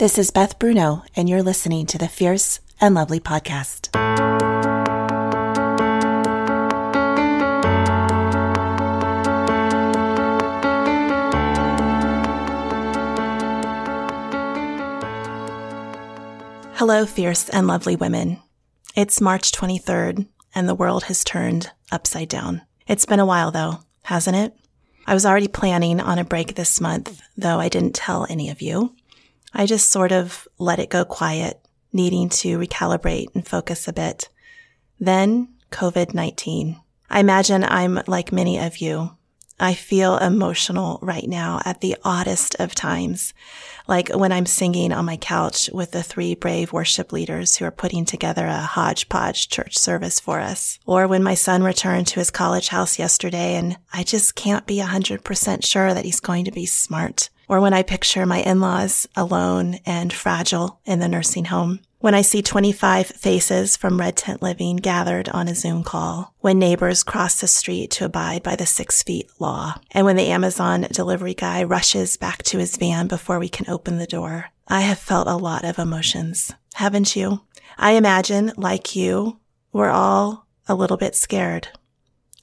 This is Beth Bruno, and you're listening to the Fierce and Lovely podcast. Hello, fierce and lovely women. It's March 23rd, and the world has turned upside down. It's been a while, though, hasn't it? I was already planning on a break this month, though I didn't tell any of you. I just sort of let it go quiet, needing to recalibrate and focus a bit. Then COVID 19. I imagine I'm like many of you. I feel emotional right now at the oddest of times, like when I'm singing on my couch with the three brave worship leaders who are putting together a hodgepodge church service for us, or when my son returned to his college house yesterday and I just can't be 100% sure that he's going to be smart or when I picture my in-laws alone and fragile in the nursing home. When I see 25 faces from Red Tent Living gathered on a Zoom call, when neighbors cross the street to abide by the six feet law, and when the Amazon delivery guy rushes back to his van before we can open the door, I have felt a lot of emotions. Haven't you? I imagine, like you, we're all a little bit scared.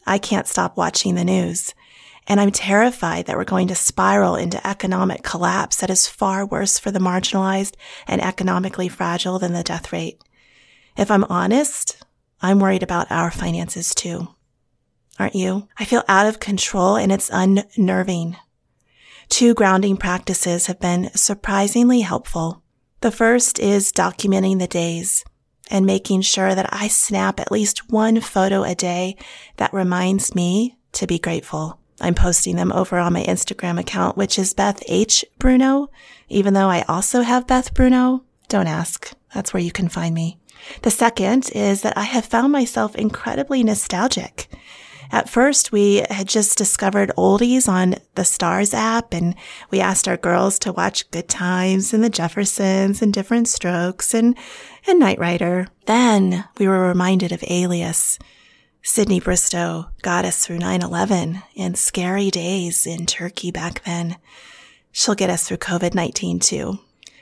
I can't stop watching the news. And I'm terrified that we're going to spiral into economic collapse that is far worse for the marginalized and economically fragile than the death rate. If I'm honest, I'm worried about our finances too. Aren't you? I feel out of control and it's unnerving. Two grounding practices have been surprisingly helpful. The first is documenting the days and making sure that I snap at least one photo a day that reminds me to be grateful. I'm posting them over on my Instagram account, which is Beth H. Bruno. Even though I also have Beth Bruno, don't ask. That's where you can find me. The second is that I have found myself incredibly nostalgic. At first, we had just discovered oldies on the Starz app and we asked our girls to watch Good Times and the Jeffersons and Diff'rent Strokes and, and Knight Rider. Then we were reminded of Alias Sydney Bristow got us through 9-11 and scary days in Turkey back then. She'll get us through COVID-19 too.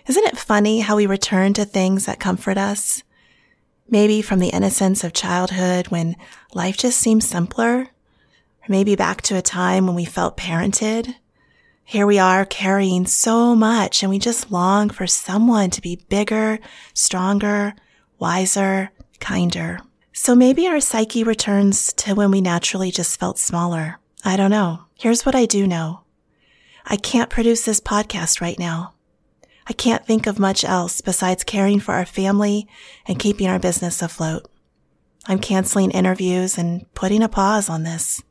Isn't it funny how we return to things that comfort us? Maybe from the innocence of childhood when life just seemed simpler, or maybe back to a time when we felt parented. Here we are carrying so much and we just long for someone to be bigger, stronger, wiser, kinder. So maybe our psyche returns to when we naturally just felt smaller. I don't know. Here's what I do know. I can't produce this podcast right now. I can't think of much else besides caring for our family and keeping our business afloat. I'm canceling interviews and putting a pause on this.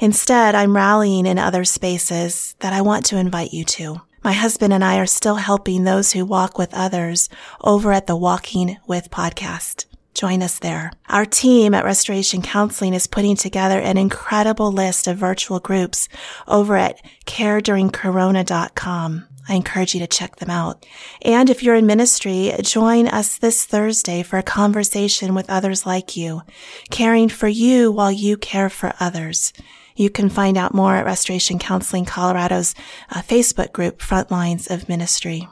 Instead, I'm rallying in other spaces that I want to invite you to. My husband and I are still helping those who walk with others over at the Walking With podcast. Join us there. Our team at Restoration Counseling is putting together an incredible list of virtual groups over at careduringcorona.com. I encourage you to check them out. And if you're in ministry, join us this Thursday for a conversation with others like you, caring for you while you care for others. You can find out more at Restoration Counseling Colorado's uh, Facebook group, Frontlines of Ministry.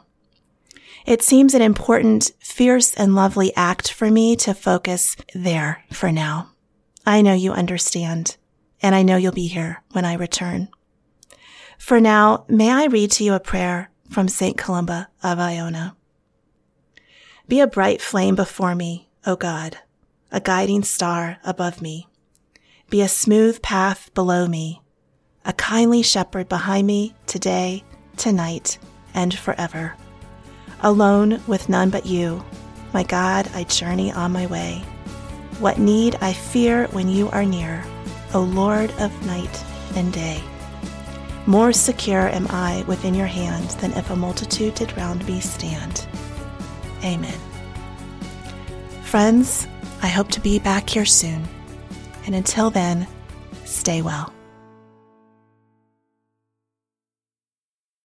It seems an important, fierce, and lovely act for me to focus there for now. I know you understand, and I know you'll be here when I return. For now, may I read to you a prayer from St. Columba of Iona. Be a bright flame before me, O God, a guiding star above me. Be a smooth path below me, a kindly shepherd behind me today, tonight, and forever. Alone with none but you, my God, I journey on my way. What need I fear when you are near, O Lord of night and day. More secure am I within your hand than if a multitude did round me stand. Amen. Friends, I hope to be back here soon. And until then, stay well.